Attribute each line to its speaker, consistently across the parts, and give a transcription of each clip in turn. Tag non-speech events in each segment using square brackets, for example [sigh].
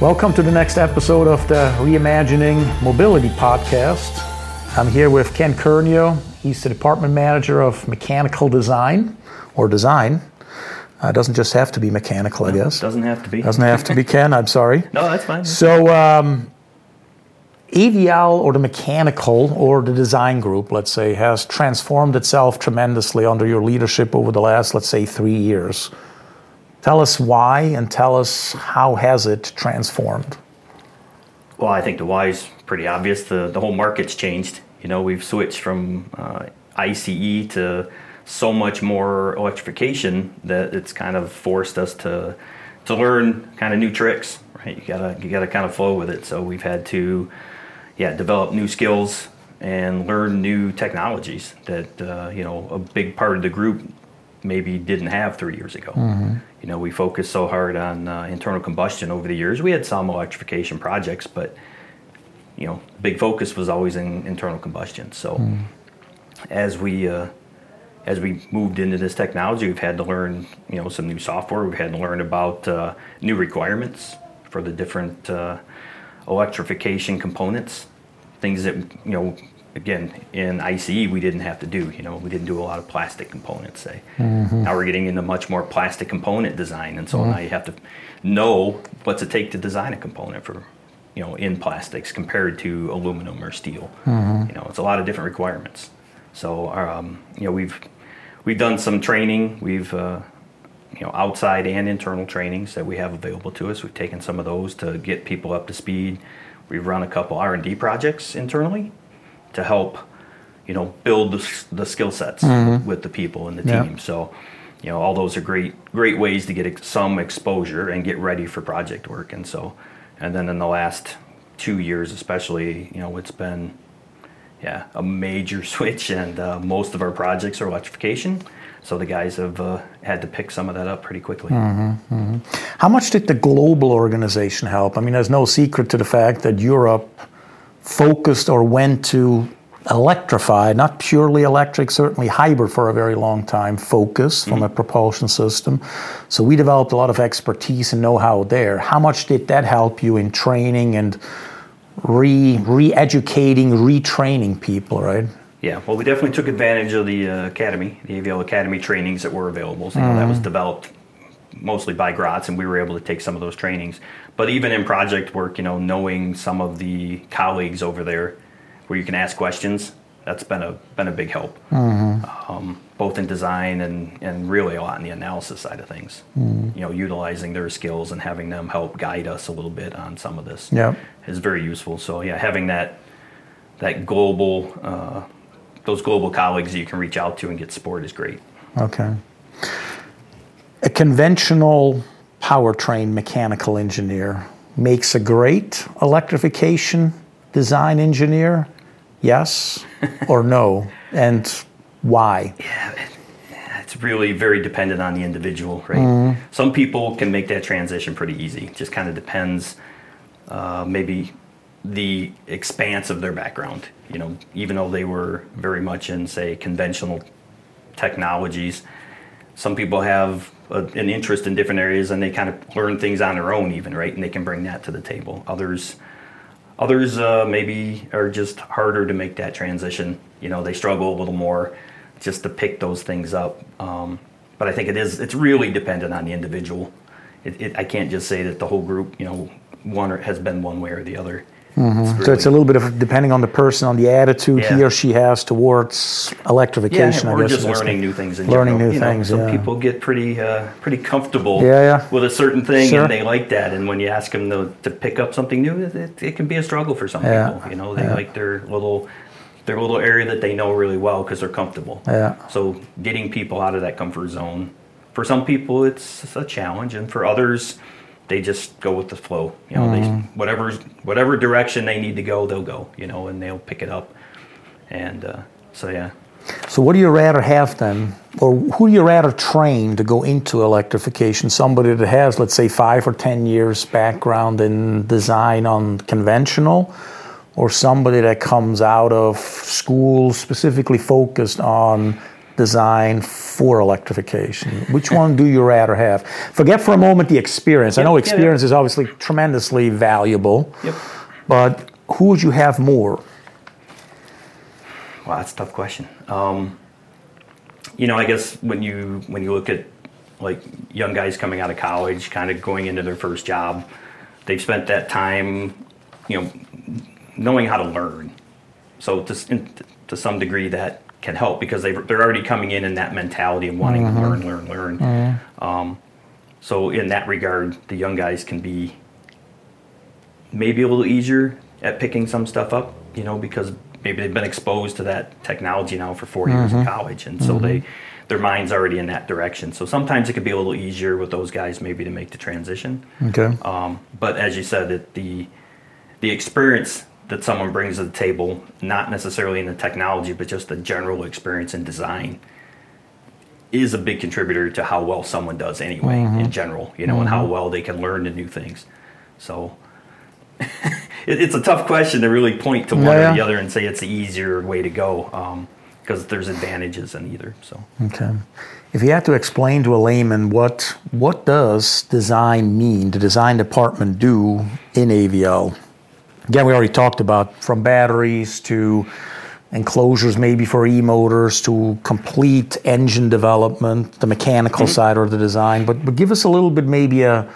Speaker 1: Welcome to the next episode of the Reimagining Mobility podcast. I'm here with Ken Kernyo. He's the department manager of mechanical design or design. Uh, doesn't just have to be mechanical, I guess.
Speaker 2: Doesn't have to be.
Speaker 1: Doesn't have to be Ken. I'm sorry. [laughs]
Speaker 2: No, that's fine.
Speaker 1: So, um, AVL or the mechanical or the design group, let's say, has transformed itself tremendously under your leadership over the last, let's say, three years. Tell us why and tell us how has it transformed.
Speaker 2: Well, I think the why is pretty obvious. The the whole market's changed. You know, we've switched from uh, ICE to so much more electrification that it's kind of forced us to to learn kind of new tricks. Right? You gotta you gotta kind of flow with it. So we've had to yeah develop new skills and learn new technologies that uh, you know a big part of the group maybe didn't have three years ago. Mm-hmm. You know, we focused so hard on uh, internal combustion over the years. We had some electrification projects, but you know, big focus was always in internal combustion. So mm. as we uh, as we moved into this technology, we've had to learn you know some new software. We've had to learn about uh, new requirements for the different uh, electrification components, things that you know again, in ICE, we didn't have to do. You know, we didn't do a lot of plastic components. Say, mm-hmm. now we're getting into much more plastic component design, and so mm-hmm. now you have to know what's it take to design a component for, you know, in plastics compared to aluminum or steel. Mm-hmm. You know, it's a lot of different requirements. So, um, you know, we've we've done some training. We've uh, you know outside and internal trainings that we have available to us. We've taken some of those to get people up to speed. We've run a couple R and D projects internally to help you know build the, the skill sets mm-hmm. with the people and the team yeah. so you know all those are great great ways to get some exposure and get ready for project work and so and then in the last two years especially you know it's been yeah a major [laughs] switch and uh, most of our projects are electrification so the guys have uh, had to pick some of that up pretty quickly. Mm-hmm,
Speaker 1: mm-hmm. How much did the global organization help? I mean, there's no secret to the fact that Europe focused or went to electrify, not purely electric, certainly hybrid for a very long time, focus mm-hmm. from a propulsion system. So we developed a lot of expertise and know-how there. How much did that help you in training and re re-educating, retraining people, right?
Speaker 2: Yeah, well, we definitely took advantage of the uh, academy, the AVL Academy trainings that were available. So, you know, that was mm-hmm. developed mostly by Graz, and we were able to take some of those trainings. But even in project work, you know, knowing some of the colleagues over there, where you can ask questions, that's been a been a big help, mm-hmm. um, both in design and and really a lot in the analysis side of things. Mm-hmm. You know, utilizing their skills and having them help guide us a little bit on some of this
Speaker 1: yep.
Speaker 2: is very useful. So yeah, having that that global uh, those global colleagues that you can reach out to and get support is great.
Speaker 1: Okay. A conventional powertrain mechanical engineer makes a great electrification design engineer? Yes [laughs] or no? And why?
Speaker 2: Yeah, it's really very dependent on the individual, right? Mm. Some people can make that transition pretty easy. It just kind of depends, uh, maybe the expanse of their background. You know, even though they were very much in, say, conventional technologies, some people have an interest in different areas and they kind of learn things on their own even right? And they can bring that to the table. Others others uh, maybe are just harder to make that transition. You know they struggle a little more just to pick those things up. Um, but i think it is it's really dependent on the individual. It, it, i can't just say that the whole group you know one or, has been one way or the other
Speaker 1: Mm-hmm. It's really, so it's a little bit of depending on the person, on the attitude yeah. he or she has towards electrification.
Speaker 2: Yeah, or just learning new things.
Speaker 1: In learning
Speaker 2: general.
Speaker 1: new
Speaker 2: you
Speaker 1: things.
Speaker 2: Know,
Speaker 1: some
Speaker 2: yeah. people get pretty uh, pretty comfortable
Speaker 1: yeah, yeah.
Speaker 2: with a certain thing, sure. and they like that. And when you ask them to, to pick up something new, it, it can be a struggle for some people. You know, they like their little their little area that they know really well because they're comfortable.
Speaker 1: Yeah.
Speaker 2: So getting people out of that comfort zone, for some people, it's a challenge, and for others they just go with the flow. You know, mm. they whatever whatever direction they need to go, they'll go. You know, and they'll pick it up. And uh, so yeah.
Speaker 1: So what do you rather have then, or who do you rather train to go into electrification? Somebody that has, let's say, five or ten years background in design on conventional, or somebody that comes out of school specifically focused on design for electrification? Which one do you rather have? Forget for a moment the experience. I know
Speaker 2: Yep, yeah, yeah.
Speaker 1: experience is obviously tremendously valuable,
Speaker 2: Yep.
Speaker 1: but who would you have more?
Speaker 2: Wow, that's a tough question. Um, you know, I guess when you when you look at like young guys coming out of college, kind of going into their first job, they've spent that time, you know, knowing how to learn. So to to some degree, that can help because they they're already coming in in that mentality of wanting to learn, learn, learn. Um, so in that regard, the young guys can be maybe a little easier at picking some stuff up, you know, because maybe they've been exposed to that technology now for 4 years in college, and so they their mind's already in that direction. So sometimes it could be a little easier with those guys maybe to make the transition.
Speaker 1: Okay.
Speaker 2: Um, but as you said, it, the the experience that someone brings to the table, not necessarily in the technology, but just the general experience in design, is a big contributor to how well someone does anyway in mm-hmm. general. You know, and how mm-hmm. well they can learn the new things. So. [laughs] it, it's a tough question to really point to one
Speaker 1: Yeah,
Speaker 2: or the other and say it's the easier way to go um, because there's advantages in either. So
Speaker 1: Okay. If you had to explain to a layman what what does design mean, the design department do in AVL? Again, we already talked about from batteries to enclosures maybe for e-motors to complete engine development, the mechanical side or the design. But, but give us a little bit maybe a,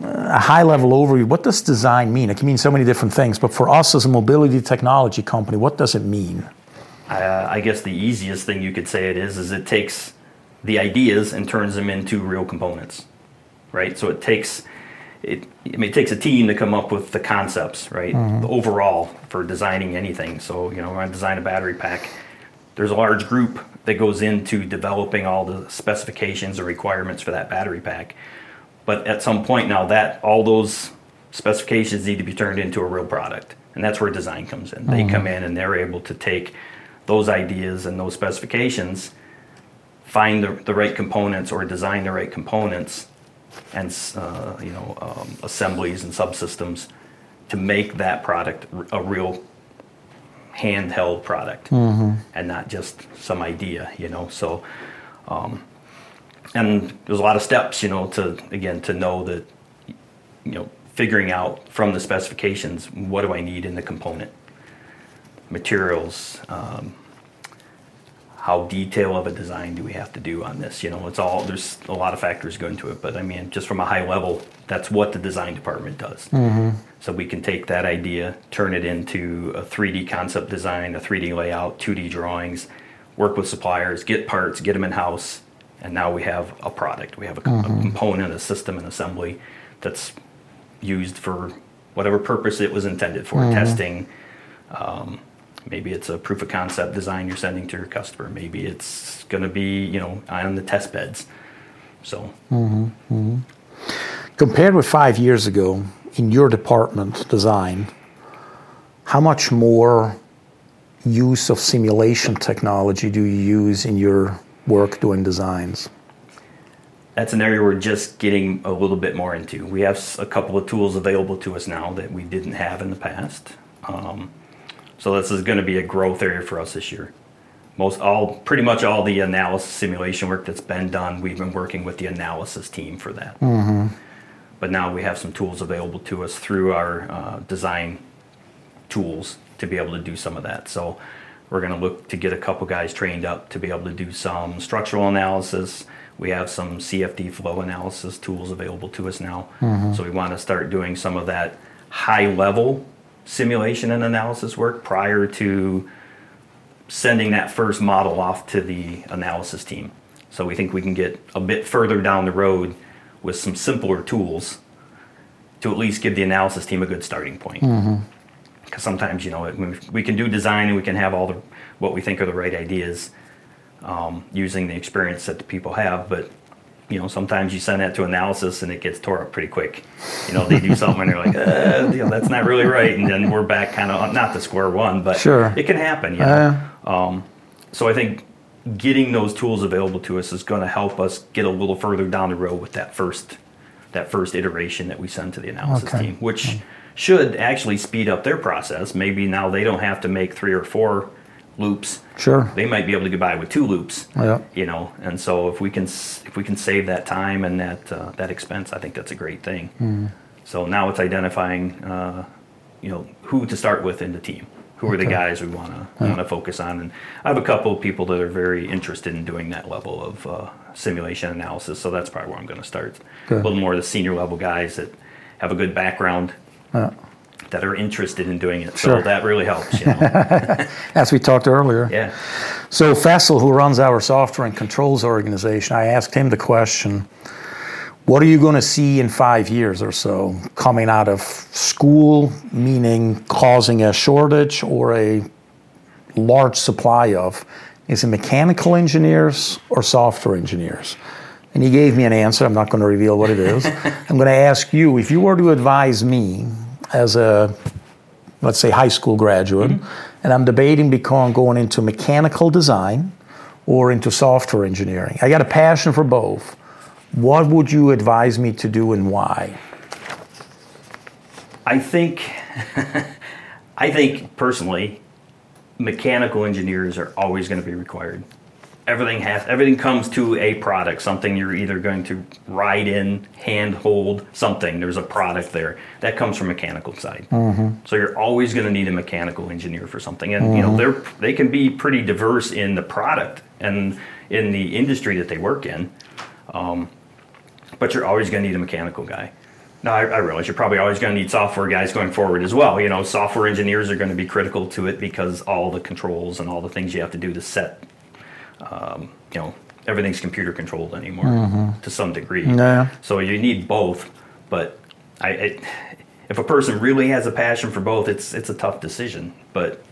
Speaker 1: a high level overview. What does design mean? It can mean so many different things, but for us as a mobility technology company, what does it mean?
Speaker 2: uh, I guess the easiest thing you could say it is is it takes the ideas and turns them into real components, right? So it takes it. I mean, it takes a team to come up with the concepts, right? Mm-hmm. The overall for designing anything. So you know, when I design a battery pack, there's a large group that goes into developing all the specifications and requirements for that battery pack. But at some point now, that all those specifications need to be turned into a real product, and that's where design comes in. They mm-hmm. come in and they're able to take those ideas and those specifications, find the, the right components or design the right components, and uh, you know um, assemblies and subsystems to make that product a real handheld product and not just some idea. You know, so and there's a lot of steps, you know, to again to know that you know figuring out from the specifications what do I need in the component, materials, um, how detailed of a design do we have to do on this? You know, it's all there's a lot of factors go into it, but I mean, just from a high level, that's what the design department does. Mm-hmm. So we can take that idea, turn it into a 3D concept design, a 3D layout, 2D drawings, work with suppliers, get parts, get them in house, and now we have a product. We have a, com- a component, a system, an assembly that's used for whatever purpose it was intended for mm-hmm. testing. Um, maybe it's a proof of concept design you're sending to your customer. Maybe it's going to be you know on the test beds. So
Speaker 1: Compared with five years ago, in your department, design, how much more use of simulation technology do you use in your work doing designs?
Speaker 2: that's an area we're just getting a little bit more into. We have a couple of tools available to us now that we didn't have in the past. Um, so this is going to be a growth area for us this year. Most all, pretty much all the analysis simulation work that's been done, we've been working with the analysis team for that. But now we have some tools available to us through our uh, design tools to be able to do some of that. So we're going to look to get a couple guys trained up to be able to do some structural analysis. We have some CFD flow analysis tools available to us now. So we want to start doing some of that high level simulation and analysis work prior to sending that first model off to the analysis team. So we think we can get a bit further down the road with some simpler tools to at least give the analysis team a good starting point. Because sometimes, you know, it- we can do design and we can have all the what we think are the right ideas um, using the experience that the people have, but you know, sometimes you send that to analysis and it gets tore up pretty quick. You know, they do something and they're like, uh, you know, that's not really right, and then we're back kind of not to square one, but
Speaker 1: Sure.
Speaker 2: it can happen. You know? um, so I think getting those tools available to us is going to help us get a little further down the road with that first that first iteration that we send to the analysis
Speaker 1: Okay.
Speaker 2: team, which should actually speed up their process. Maybe now they don't have to make three or four loops.
Speaker 1: Sure.
Speaker 2: They might be able to get by with two loops.
Speaker 1: Yeah.
Speaker 2: You know, and so if we can if we can save that time and that uh, that expense, I think that's a great thing.
Speaker 1: Mm-hmm.
Speaker 2: So now it's identifying, uh, you know, who to start with in the team. Who are the guys we want to want to focus on? And I have a couple of people that are very interested in doing that level of uh, simulation analysis. So that's probably where I'm going to start.
Speaker 1: Good.
Speaker 2: A little more of the senior level guys that have a good background
Speaker 1: Yeah.
Speaker 2: That are interested in doing it.
Speaker 1: Sure.
Speaker 2: So that really helps. You know? [laughs]
Speaker 1: As we talked earlier.
Speaker 2: yeah.
Speaker 1: So Fessel, who runs our software and controls organization, I asked him the question, what are you going to see in five years or so coming out of school, meaning causing a shortage or a large supply of? Is it mechanical engineers or software engineers? And he gave me an answer. I'm not going to reveal what it is. [laughs] I'm going to ask you if you were to advise me as a let's say high school graduate, mm-hmm. and I'm debating become going into mechanical design or into software engineering. I got a passion for both. What would you advise me to do and why?
Speaker 2: I think, [laughs] I think personally, mechanical engineers are always going to be required. Everything has everything comes to a product, something you're either going to ride in, hand hold, something. There's a product there that comes from mechanical side. Mm-hmm. So you're always going to need a mechanical engineer for something, and you know mm-hmm. they're they can be pretty diverse in the product and in the industry that they work in um, but you're always going to need a mechanical guy. Now, I, I realize you're probably always going to need software guys going forward as well. You know, software engineers are going to be critical to it because all the controls and all the things you have to do to set, um, you know, everything's computer controlled anymore mm-hmm. to some degree.
Speaker 1: Yeah.
Speaker 2: So you need both, but I, it, if a person really has a passion for both, it's it's a tough decision. But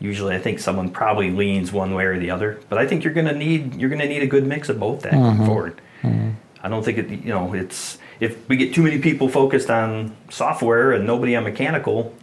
Speaker 2: usually, I think someone probably leans one way or the other. But I think you're going to need you're going to need a good mix of both that going mm-hmm. forward. Mm-hmm. I don't think it. You know, it's if we get too many people focused on software and nobody on mechanical,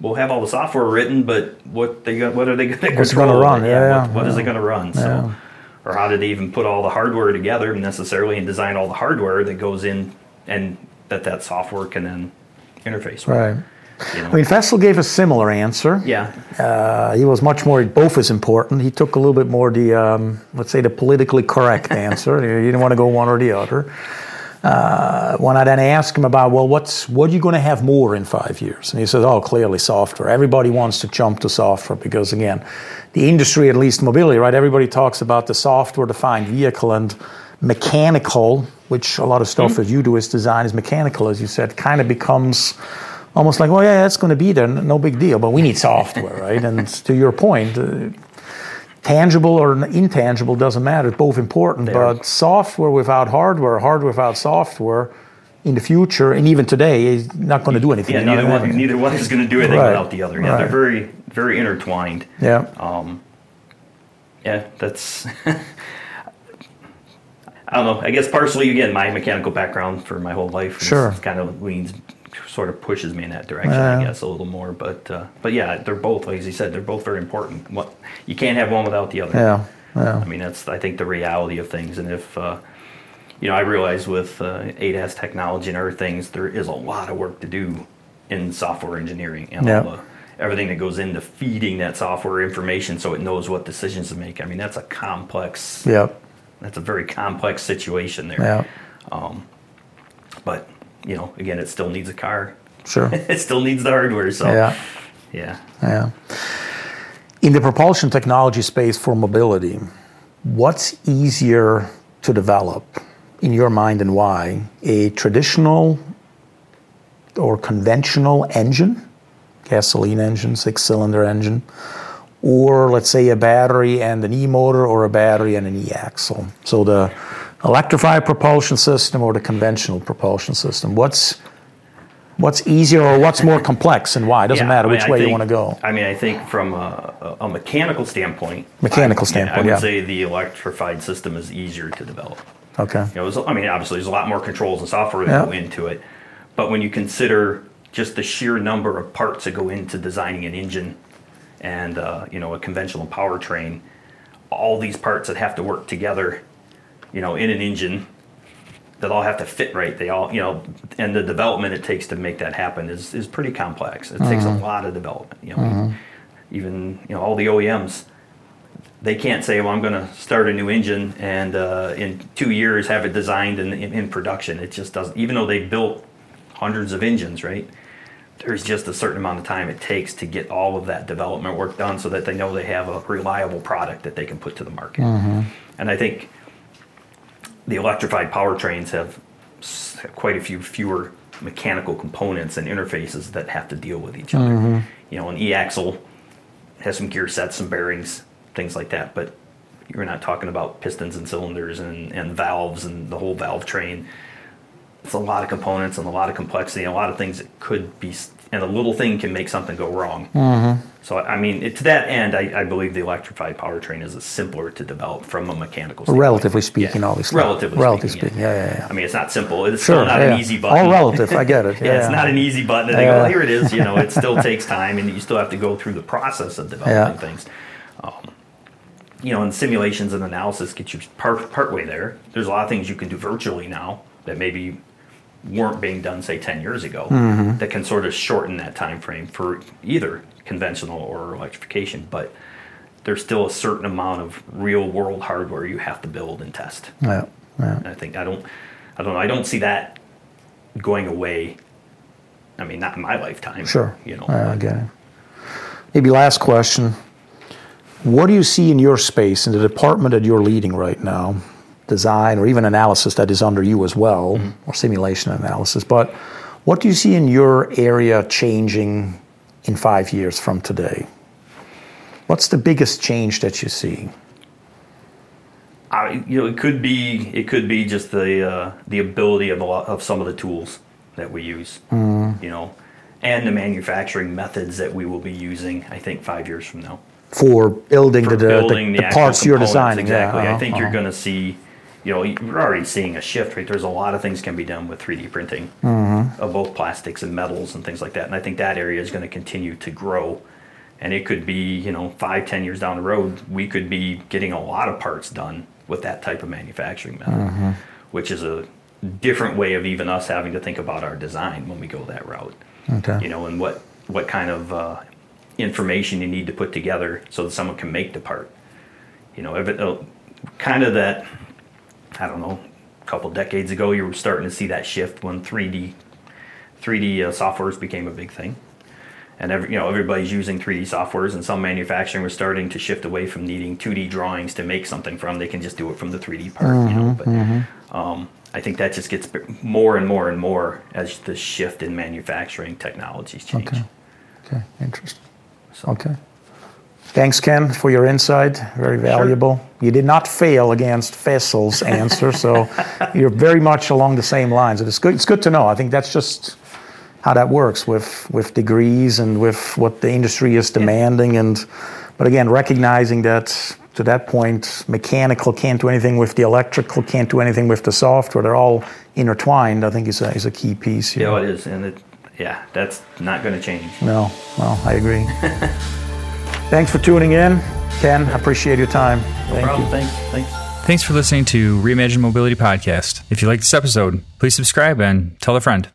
Speaker 2: we'll have all the software written, but what they got, what are they going to
Speaker 1: What's
Speaker 2: control?
Speaker 1: gonna run? Yeah,
Speaker 2: what, what is
Speaker 1: yeah.
Speaker 2: it going to run? So,
Speaker 1: Yeah.
Speaker 2: or how did they even put all the hardware together necessarily and design all the hardware that goes in and that that software can then interface with?
Speaker 1: Right.
Speaker 2: You know?
Speaker 1: I mean, Fessel gave a similar answer.
Speaker 2: yeah.
Speaker 1: Uh, he was much more, both is important. He took a little bit more the, um, let's say, the politically correct [laughs] answer. He didn't want to go one or the other. Uh, when I then asked him about, well, what's what are you going to have more in five years? And he says, oh, clearly software. Everybody wants to jump to software because, again, the industry, at least mobility, right? Everybody talks about the software-defined vehicle and mechanical, which a lot of stuff that you do is design is mechanical, as you said, kind of becomes almost like, well, yeah, that's going to be there, no big deal. But we need software, right? And to your point, uh, tangible or intangible doesn't matter. It's both important.
Speaker 2: They are.
Speaker 1: But software without hardware, hardware without software, in the future and even today, is not going to do anything.
Speaker 2: Yeah, neither one, neither one is going to do anything
Speaker 1: Right.
Speaker 2: without the other. Yeah, they're very, very intertwined.
Speaker 1: Yeah.
Speaker 2: Um, yeah, that's. [laughs] I don't know. I guess partially, again, my mechanical background for my whole life
Speaker 1: Sure.
Speaker 2: kind of leans, sort of pushes me in that direction.
Speaker 1: Yeah.
Speaker 2: I guess a little more, but uh, but yeah, they're both, like as you said, they're both very important. What you can't have one without the other.
Speaker 1: Yeah. Yeah.
Speaker 2: I mean, that's I think the reality of things. And if uh, you know, I realize with uh, ADAS technology and other things, there is a lot of work to do in software engineering and
Speaker 1: Yeah.
Speaker 2: all the, everything that goes into feeding that software information so it knows what decisions to make. I mean, that's a complex.
Speaker 1: Yeah.
Speaker 2: That's a very complex situation there.
Speaker 1: Yeah.
Speaker 2: But you know, again, it still needs a car.
Speaker 1: Sure. [laughs]
Speaker 2: It still needs the hardware. So
Speaker 1: Yeah.
Speaker 2: yeah.
Speaker 1: Yeah. In the propulsion technology space for mobility, what's easier to develop in your mind and why? A traditional or conventional engine, gasoline engine, six cylinder engine, or let's say a battery and an e motor or a battery and an e axle? So the electrified propulsion system or the conventional propulsion system? What's What's easier or what's more complex and why? It doesn't
Speaker 2: Yeah,
Speaker 1: matter
Speaker 2: I mean,
Speaker 1: which
Speaker 2: I
Speaker 1: way you want to go.
Speaker 2: I mean, I think from a, a mechanical standpoint,
Speaker 1: Mechanical
Speaker 2: I,
Speaker 1: standpoint,
Speaker 2: I would
Speaker 1: yeah.
Speaker 2: say the electrified system is easier to develop.
Speaker 1: Okay.
Speaker 2: You know, there's, I mean, obviously, there's a lot more controls and software that
Speaker 1: Yeah.
Speaker 2: go into it, but when you consider just the sheer number of parts that go into designing an engine and uh, you know a conventional powertrain, all these parts that have to work together, you know, in an engine that all have to fit right. They all, you know, and the development it takes to make that happen is is pretty complex. It takes a mm-hmm. lot of development. You know, mm-hmm. even you know all the OEMs, they can't say, "Well, I'm going to start a new engine and uh, in two years have it designed and in, in production." It just doesn't. Even though they built hundreds of engines, right? There's just a certain amount of time it takes to get all of that development work done, so that they know they have a reliable product that they can put to the market. Mm-hmm. And I think the electrified powertrains have quite a few fewer mechanical components and interfaces that have to deal with each other. Mm-hmm. You know, an e-axle has some gear sets, some bearings, things like that, but you're not talking about pistons and cylinders and, and valves and the whole valve train. It's a lot of components and a lot of complexity and a lot of things that could be, and a little thing can make something go wrong. So, I mean, it, to that end, I, I believe the electrified powertrain is simpler to develop from a mechanical standpoint.
Speaker 1: Relatively speaking,
Speaker 2: Yeah.
Speaker 1: obviously.
Speaker 2: Relatively,
Speaker 1: Relatively
Speaker 2: speaking.
Speaker 1: speaking, yeah, yeah, yeah.
Speaker 2: I mean, it's not simple. It's
Speaker 1: Sure,
Speaker 2: still not
Speaker 1: yeah.
Speaker 2: an easy button.
Speaker 1: All relative, I get it.
Speaker 2: yeah, [laughs]
Speaker 1: Yeah,
Speaker 2: it's not an easy button. And they
Speaker 1: Yeah.
Speaker 2: go, well, here it is. You know, it still [laughs] takes time, and you still have to go through the process of developing
Speaker 1: Yeah.
Speaker 2: things. Um, you know, and simulations and analysis get you part part way there. There's a lot of things you can do virtually now that maybe weren't being done, say, ten years ago,
Speaker 1: Mm-hmm.
Speaker 2: that can sort of shorten that time frame for either conventional or electrification. But there's still a certain amount of real world hardware you have to build and test.
Speaker 1: Yeah, yeah.
Speaker 2: And I think I don't, I don't know. I don't see that going away. I mean, not in my lifetime.
Speaker 1: Sure.
Speaker 2: You know.
Speaker 1: Yeah, I get it. Maybe last question. What do you see in your space, in the department that you're leading right now, design or even analysis that is under you as well,
Speaker 2: Mm-hmm.
Speaker 1: or simulation analysis, but what do you see in your area changing in five years from today? What's the biggest change that you see?
Speaker 2: I, you know, it could be it could be just the uh, the ability of a lot of some of the tools that we use,
Speaker 1: Mm.
Speaker 2: you know, and the manufacturing methods that we will be using. I think five years from now,
Speaker 1: For building,
Speaker 2: for
Speaker 1: the, the,
Speaker 2: building
Speaker 1: the,
Speaker 2: the,
Speaker 1: the parts you're designing.
Speaker 2: Exactly.
Speaker 1: Yeah,
Speaker 2: I think
Speaker 1: uh-huh,
Speaker 2: you're going to see, you know, you're already seeing a shift. Right, there's a lot of things can be done with 3D printing
Speaker 1: Mm-hmm.
Speaker 2: of both plastics and metals and things like that. And I think that area is going to continue to grow. And it could be, you know, five, ten years down the road, we could be getting a lot of parts done with that type of manufacturing method,
Speaker 1: Mm-hmm.
Speaker 2: which is a different way of even us having to think about our design when we go that route.
Speaker 1: Okay.
Speaker 2: You know, and what what kind of uh, information you need to put together so that someone can make the part. You know, if it, uh, kind of that. I don't know. A couple decades ago, you were starting to see that shift when 3D 3D uh, softwares became a big thing, and every, you know everybody's using 3D softwares, and some manufacturing was starting to shift away from needing 2D drawings to make something from. They can just do it from the 3D part, you know. But um, I think that just gets more and more and more as the shift in manufacturing technologies change.
Speaker 1: Okay. Okay, interesting.
Speaker 2: So-
Speaker 1: Okay. Thanks, Ken, for your insight. Very valuable. You did not fail against Fessel's answer, so [laughs] you're very much along the same lines. It's good. It's good to know. I think that's just how that works with with degrees and with what the industry is demanding. And but again, recognizing that to that point, mechanical can't do anything with the electrical, can't do anything with the software. They're all intertwined. I think is a is a key piece. Here.
Speaker 2: Yeah, it is, and it, yeah, that's not going to change.
Speaker 1: No, well, I agree. [laughs] Thanks for tuning in. Ken, I appreciate your time.
Speaker 2: No
Speaker 1: Thank
Speaker 2: problem.
Speaker 1: you.
Speaker 2: Thanks. Thanks.
Speaker 3: Thanks for listening to Reimagine Mobility Podcast. If you like this episode, please subscribe and tell a friend.